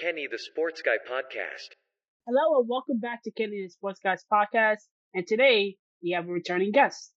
Kenny the Sports Guy podcast. Hello and welcome back to Kenny the Sports Guys podcast. And today we have a returning guest.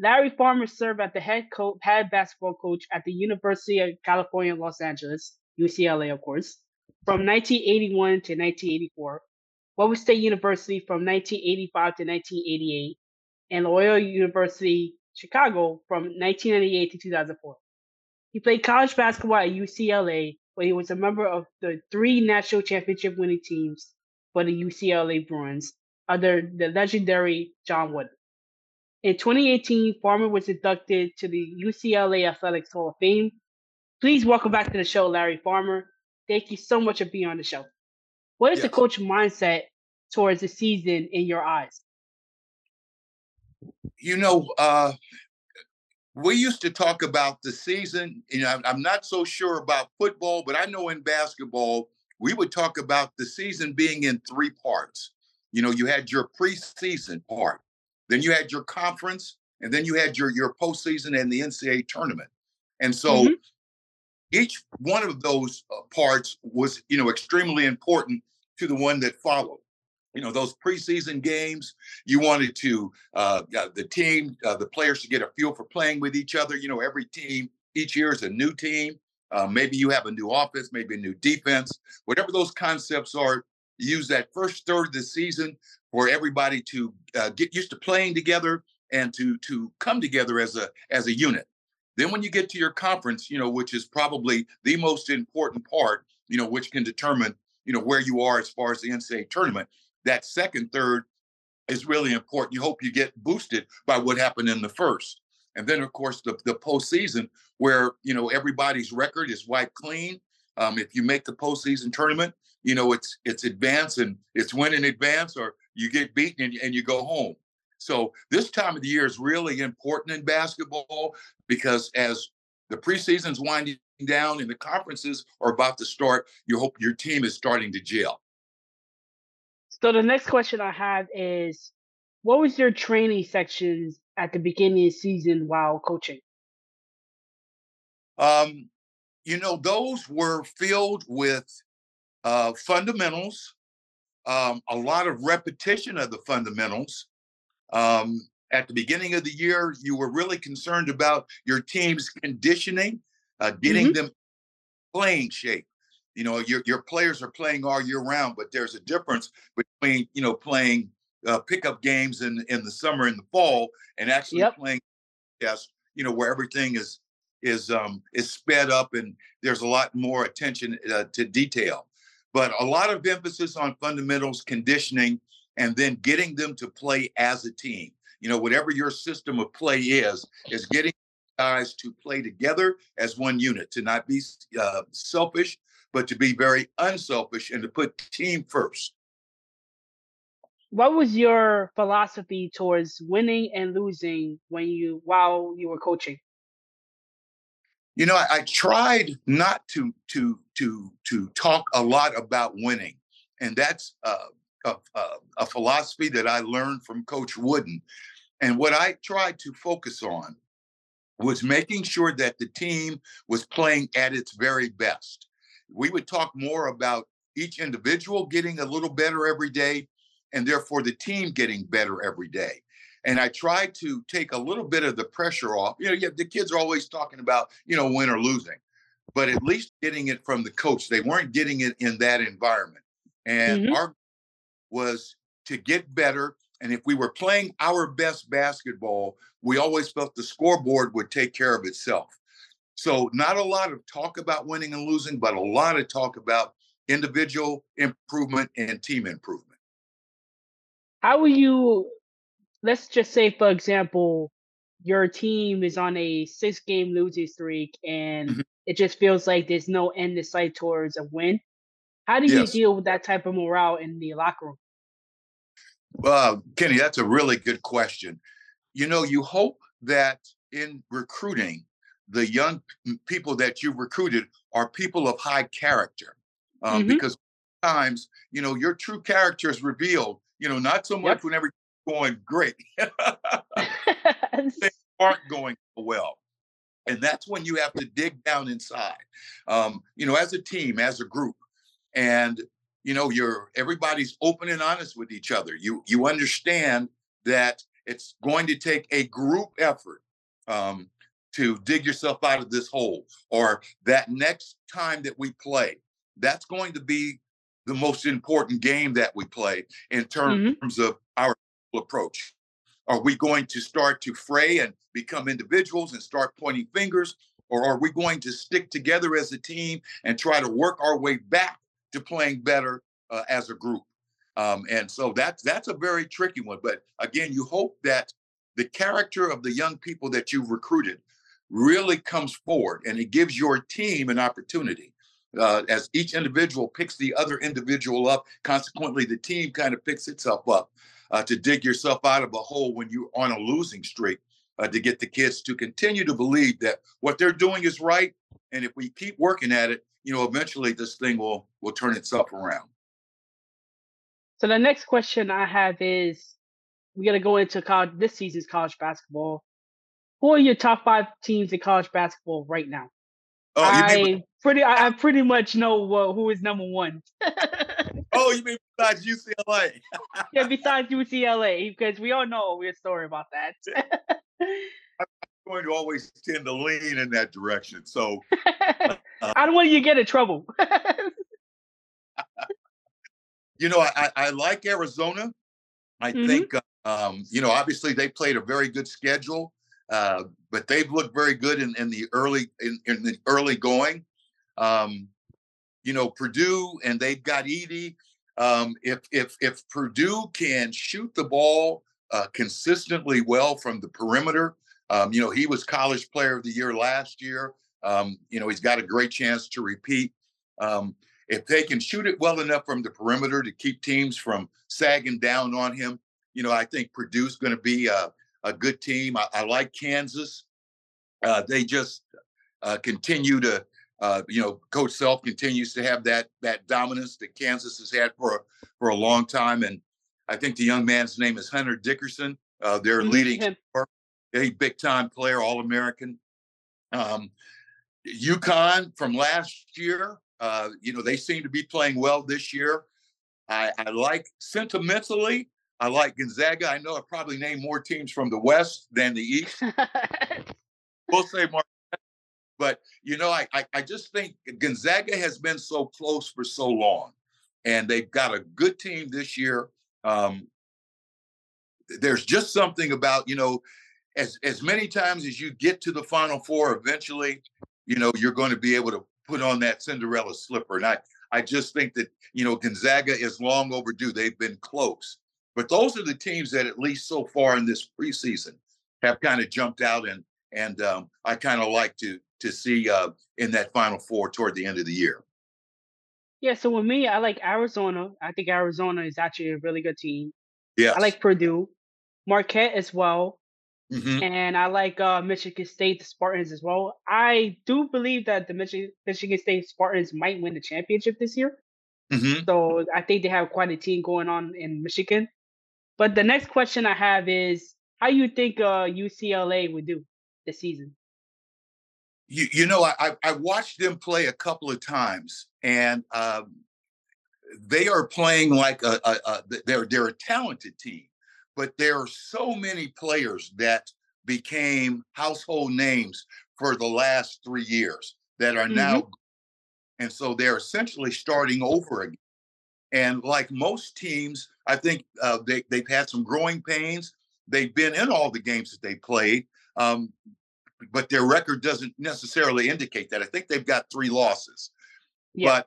Larry Farmer served as the head coach, head basketball coach at the University of California, Los Angeles, UCLA, of course, from 1981 to 1984. Weber State University from 1985 to 1988, and Loyola University, Chicago from 1998 to 2004. He played college basketball at UCLA, where he was a member of the three national championship winning teams for the UCLA Bruins under the legendary John Wooden. In 2018, Farmer was inducted to the UCLA Athletics Hall of Fame. Please welcome back to the show, Larry Farmer. Thank you so much for being on the show. What is yes. the coach mindset towards the season in your eyes? You know, uh, we used to talk about the season. You know, I'm not so sure about football, but I know in basketball, we would talk about the season being in three parts. You know, you had your preseason part, then you had your conference, and then you had your your postseason and the NCAA tournament. And so mm-hmm. each one of those uh, parts was, you know, extremely important to the one that followed you know those preseason games. You wanted to uh, the team uh, the players to get a feel for playing with each other. You know every team each year is a new team. Uh, maybe you have a new offense maybe a new defense. Whatever those concepts are use that first third of the season for everybody to uh, get used to playing together and to to come together as a as a unit. Then when you get to your conference you know which is probably the most important part you know which can determine you know where you are as far as the ncaa tournament that second third is really important. You hope you get boosted by what happened in the first. And then, of course, the, the postseason, where you know everybody's record is wiped clean. Um, if you make the postseason tournament, you know it's it's advance and it's win in advance, or you get beaten and, and you go home. So this time of the year is really important in basketball because as the preseason's winding down and the conferences are about to start, you hope your team is starting to gel. So the next question I have is, what was your training sections at the beginning of the season while coaching? Um, you know, those were filled with uh, fundamentals, um, a lot of repetition of the fundamentals. Um, at the beginning of the year, you were really concerned about your team's conditioning, uh, getting mm-hmm. them playing shape you know your your players are playing all year round but there's a difference between you know playing uh, pickup games in in the summer and the fall and actually yep. playing yes you know where everything is is um is sped up and there's a lot more attention uh, to detail but a lot of emphasis on fundamentals conditioning and then getting them to play as a team you know whatever your system of play is is getting guys to play together as one unit to not be uh, selfish but to be very unselfish and to put team first. What was your philosophy towards winning and losing when you while you were coaching? You know, I, I tried not to to to to talk a lot about winning, and that's uh, a, a, a philosophy that I learned from Coach Wooden. And what I tried to focus on was making sure that the team was playing at its very best we would talk more about each individual getting a little better every day and therefore the team getting better every day. And I tried to take a little bit of the pressure off. You know, yeah, the kids are always talking about, you know, win or losing, but at least getting it from the coach. They weren't getting it in that environment. And mm-hmm. our was to get better. And if we were playing our best basketball, we always felt the scoreboard would take care of itself. So, not a lot of talk about winning and losing, but a lot of talk about individual improvement and team improvement. How will you, let's just say, for example, your team is on a six game losing streak and mm-hmm. it just feels like there's no end in sight towards a win. How do you yes. deal with that type of morale in the locker room? Well, Kenny, that's a really good question. You know, you hope that in recruiting, the young people that you recruited are people of high character um, mm-hmm. because times you know your true character is revealed you know not so much yep. when everything's going great things aren't going well and that's when you have to dig down inside um, you know as a team as a group and you know you're everybody's open and honest with each other you you understand that it's going to take a group effort um, to dig yourself out of this hole or that next time that we play that's going to be the most important game that we play in terms mm-hmm. of our approach are we going to start to fray and become individuals and start pointing fingers or are we going to stick together as a team and try to work our way back to playing better uh, as a group. Um, and so that's that's a very tricky one. But again, you hope that the character of the young people that you've recruited really comes forward and it gives your team an opportunity. Uh, as each individual picks the other individual up, consequently, the team kind of picks itself up uh, to dig yourself out of a hole when you're on a losing streak, uh, to get the kids to continue to believe that what they're doing is right. And if we keep working at it, you know, eventually this thing will will turn itself around. So the next question I have is we're gonna go into college this season's college basketball. Who are your top five teams in college basketball right now? Oh, I mean, pretty I, I, pretty much know uh, who is number one. oh, you mean besides UCLA? yeah, besides UCLA, because we all know a weird story about that. I'm going to always tend to lean in that direction. So uh, I don't want you to get in trouble. you know, I, I like Arizona. I mm-hmm. think, um, you know, obviously they played a very good schedule, uh, but they've looked very good in, in the early in, in the early going. Um, you know, Purdue and they've got Edey. Um, if if if Purdue can shoot the ball uh, consistently well from the perimeter, um, you know, he was College Player of the Year last year. Um, you know, he's got a great chance to repeat. Um, if they can shoot it well enough from the perimeter to keep teams from sagging down on him, you know, I think Purdue's going to be a, a good team. I, I like Kansas. Uh, they just uh, continue to, uh, you know, Coach Self continues to have that that dominance that Kansas has had for for a long time, and I think the young man's name is Hunter Dickinson. Uh, their mm-hmm. leading, a big time player, All American. Um, UConn from last year, uh, you know, they seem to be playing well this year. I, I like sentimentally, I like Gonzaga. I know I probably named more teams from the West than the East. we'll say more. But, you know, I, I, I just think Gonzaga has been so close for so long, and they've got a good team this year. Um, there's just something about, you know, as, as many times as you get to the Final Four, eventually you know, you're going to be able to put on that Cinderella slipper. And I, I just think that, you know, Gonzaga is long overdue. They've been close. But those are the teams that, at least so far in this preseason, have kind of jumped out and and um, I kind of like to to see uh, in that Final Four toward the end of the year. Yeah, so with me, I like Arizona. I think Arizona is actually a really good team. Yeah, I like Purdue, Marquette as well. Mm-hmm. And I like uh, Michigan State the Spartans as well. I do believe that the Michigan Michigan State Spartans might win the championship this year. Mm-hmm. So I think they have quite a team going on in Michigan. But the next question I have is, how you think uh, UCLA would do this season? You, you know, I, I watched them play a couple of times, and um, they are playing like a, a, a they're they're a talented team but there are so many players that became household names for the last three years that are mm-hmm. now and so they're essentially starting over again and like most teams i think uh, they, they've had some growing pains they've been in all the games that they played um, but their record doesn't necessarily indicate that i think they've got three losses yeah.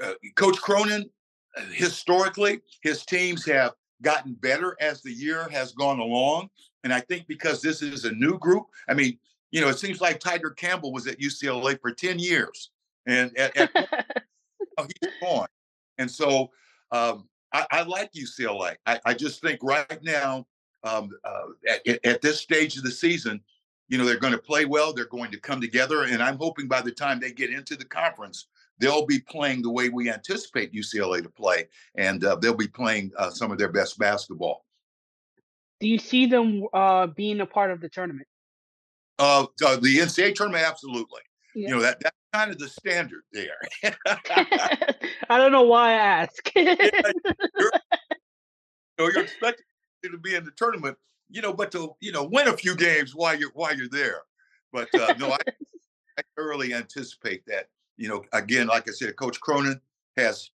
but uh, coach cronin uh, historically his teams have gotten better as the year has gone along. And I think because this is a new group, I mean, you know, it seems like Tiger Campbell was at UCLA for 10 years and at, at he's gone. And so um, I, I, like UCLA. I, I, just think right now, um, uh, at, at, this stage of the season, you know, they're going to play well. They're going to come together. And I'm hoping by the time they get into the conference, they'll be playing the way we anticipate UCLA to play, and uh, they'll be playing uh, some of their best basketball. Do you see them uh, being a part of the tournament? Uh, the NCAA tournament, absolutely. Yeah. you know that that's kind of the standard there. I don't know why I ask. yeah, you're, you know, you're expected to be in the tournament, you know, but to you know win a few games while you're while you're there. But uh, no, I, I thoroughly anticipate that. You know, again, like I said, Coach Cronin has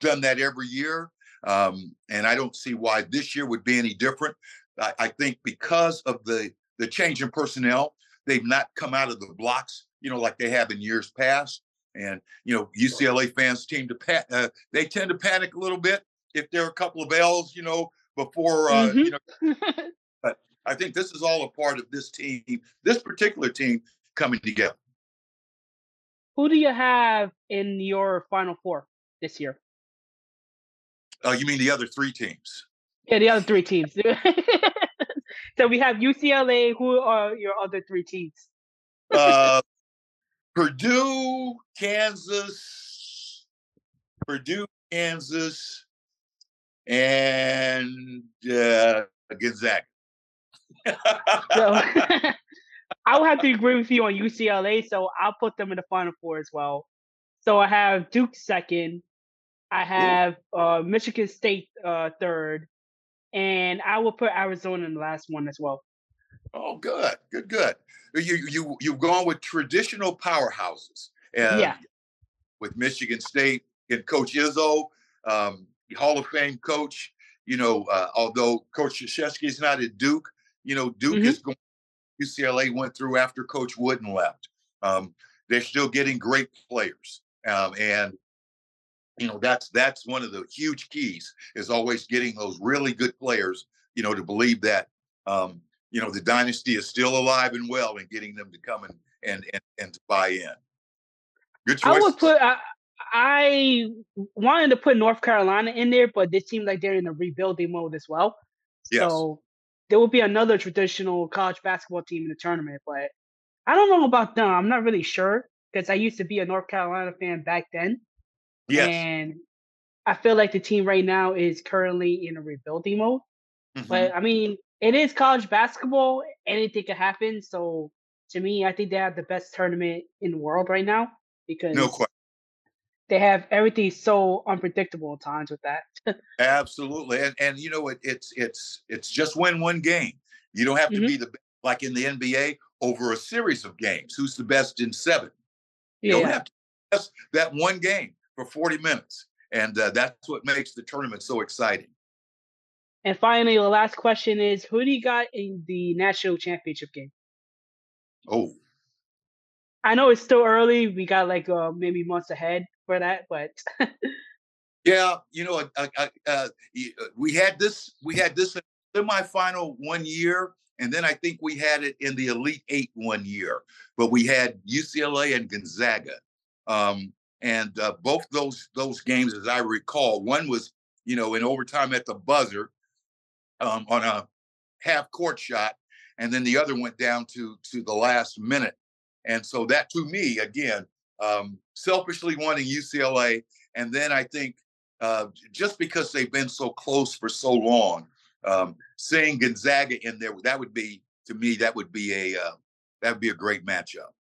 done that every year. Um, and I don't see why this year would be any different. I, I, think because of the the change in personnel, they've not come out of the blocks, you know, like they have in years past. And you know, UCLA fans team to uh, they tend to panic a little bit if there are a couple of L's, you know, before uh, mm-hmm. you know. but I think this is all a part of this team, this particular team coming together. Who do you have in your Final Four this year? Uh, you mean the other three teams? Yeah, the other three teams. so we have UCLA. Who are your other three teams? uh, Purdue, Kansas, Purdue, Kansas, and uh, Gonzaga. so, I will have to agree with you on UCLA, so I'll put them in the Final Four as well. So I have Duke second, I have uh, Michigan State uh, third, and I will put Arizona in the last one as well. Oh, good, good, good. You you you've gone with traditional powerhouses. And yeah. With Michigan State and Coach Izzo, um, Hall of Fame coach. You know, uh, although Coach Krzyzewski is not at Duke, you know Duke mm-hmm. is going. UCLA went through after Coach Wooden left. Um, they're still getting great players, um, and you know that's that's one of the huge keys is always getting those really good players you know to believe that um, you know the dynasty is still alive and well and getting them to come and and and, and to buy in. Good choice i would put I, I wanted to put north carolina in there but it seems like they're in a rebuilding mode as well. Yes. so there will be another traditional college basketball team in the tournament but i don't know about them. I'm not really sure because i used to be a north carolina fan back then Yes. And I feel like the team right now is currently in a rebuilding mode. Mm-hmm. But I mean, it is college basketball. Anything can happen. So to me, I think they have the best tournament in the world right now because no question. They have everything so unpredictable at times with that. Absolutely, and and you know what? It's it's it's just win one game. You don't have to mm-hmm. be the like in the NBA over a series of games. Who's the best in seven? You yeah. don't have to that one game for 40 minutes. And uh, that's what makes the tournament so exciting. And finally, the last question is who do you got in the national championship game? Oh. I know it's still early. We got like uh, maybe months ahead for that, but yeah, you know, uh, uh, we had this we had this semifinal one year, and then I think we had it in the Elite Eight one year. But we had UCLA and Gonzaga. Um, and uh, both those those games, as I recall, one was you know in overtime at the buzzer um, on a half court shot, and then the other went down to to the last minute. And so that to me, again, um, selfishly wanting UCLA, and then I think uh, just because they've been so close for so long, um, seeing Gonzaga in there, that would be to me that would be a uh, that would be a great matchup.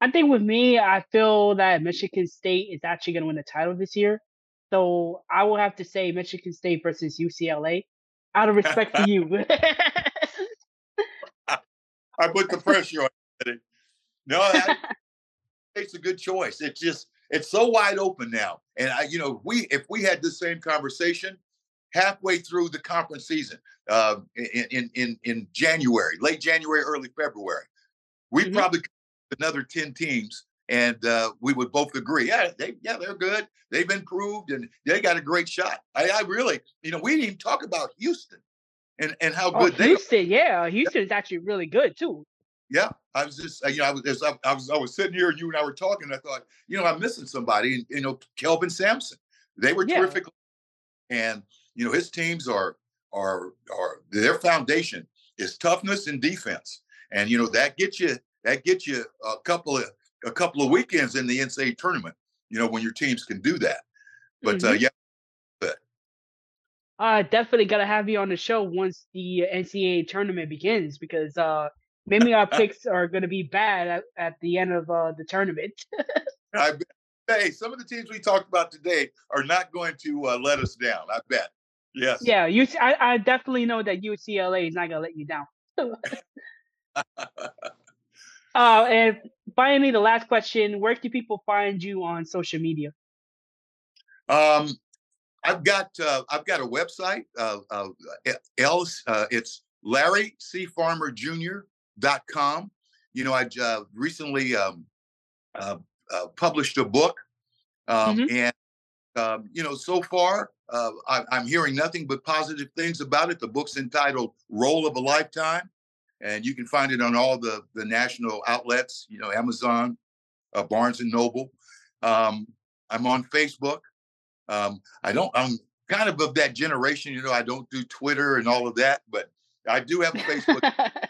I think with me, I feel that Michigan State is actually going to win the title this year. So I will have to say Michigan State versus UCLA out of respect for you. I put the pressure on it. No, I, it's a good choice. It's just it's so wide open now. And I, you know, we if we had the same conversation halfway through the conference season, uh, in in in January, late January, early February, we mm-hmm. probably another 10 teams and uh, we would both agree, yeah, they, yeah, they're good. They've improved and they got a great shot. I, I really, you know, we didn't even talk about Houston and, and how oh, good they Houston, yeah, Houston is actually really good too. Yeah, I was just, you know, I was, I was, I was sitting here and you and I were talking. I thought, you know, I'm missing somebody. And, you know, Kelvin Sampson, they were yeah. terrific, and you know, his teams are are are their foundation is toughness and defense, and you know that gets you that gets you a couple of a couple of weekends in the NCAA tournament. You know when your teams can do that. But uh, mm-hmm. uh, yeah. But. Uh, definitely gotta have you on the show once the NCAA tournament begins because uh, maybe our picks are going to be bad at, at the end of uh, the tournament. I bet. Hey, some of the teams we talked about today are not going to uh, let us down. I bet. Yes. Yeah, you. I, I definitely know that UCLA is not going to let you down. uh, and finally, the last question: Where can people find you on social media? Um, I've got uh, I've got a website. Uh, uh, else, uh, it's Larry C Farmer Jr. dot com. You know, I uh, recently um, uh, uh, published a book, um, mm-hmm. and um, you know, so far uh, I, am hearing nothing but positive things about it. The book's entitled "Role of a Lifetime," and you can find it on all the the national outlets. You know, Amazon, uh, Barnes and Noble. Um, I'm on Facebook. Um, I don't. I'm kind of of that generation. You know, I don't do Twitter and all of that, but I do have a Facebook.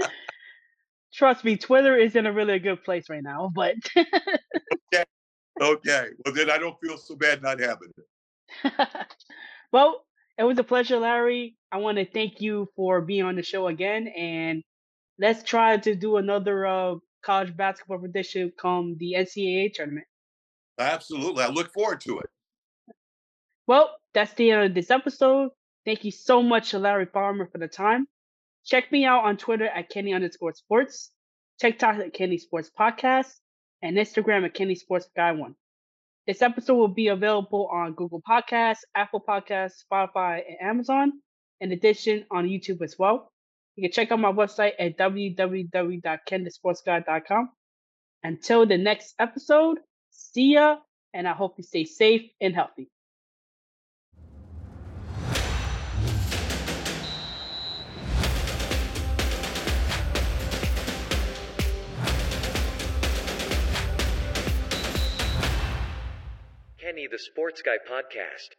Trust me, Twitter is in a really good place right now. But okay, okay. Well, then I don't feel so bad not having it. well, it was a pleasure, Larry. I want to thank you for being on the show again, and let's try to do another uh, college basketball prediction come the NCAA tournament. Absolutely. I look forward to it. Well, that's the end of this episode. Thank you so much to Larry Farmer for the time. Check me out on Twitter at Kenny underscore sports, TikTok at Kenny Sports Podcast, and Instagram at Kenny Sports Guy One. This episode will be available on Google Podcasts, Apple Podcasts, Spotify, and Amazon. In addition, on YouTube as well. You can check out my website at www.kenthesportsguy.com. Until the next episode, see ya, and I hope you stay safe and healthy. Kenny the Sports Guy podcast.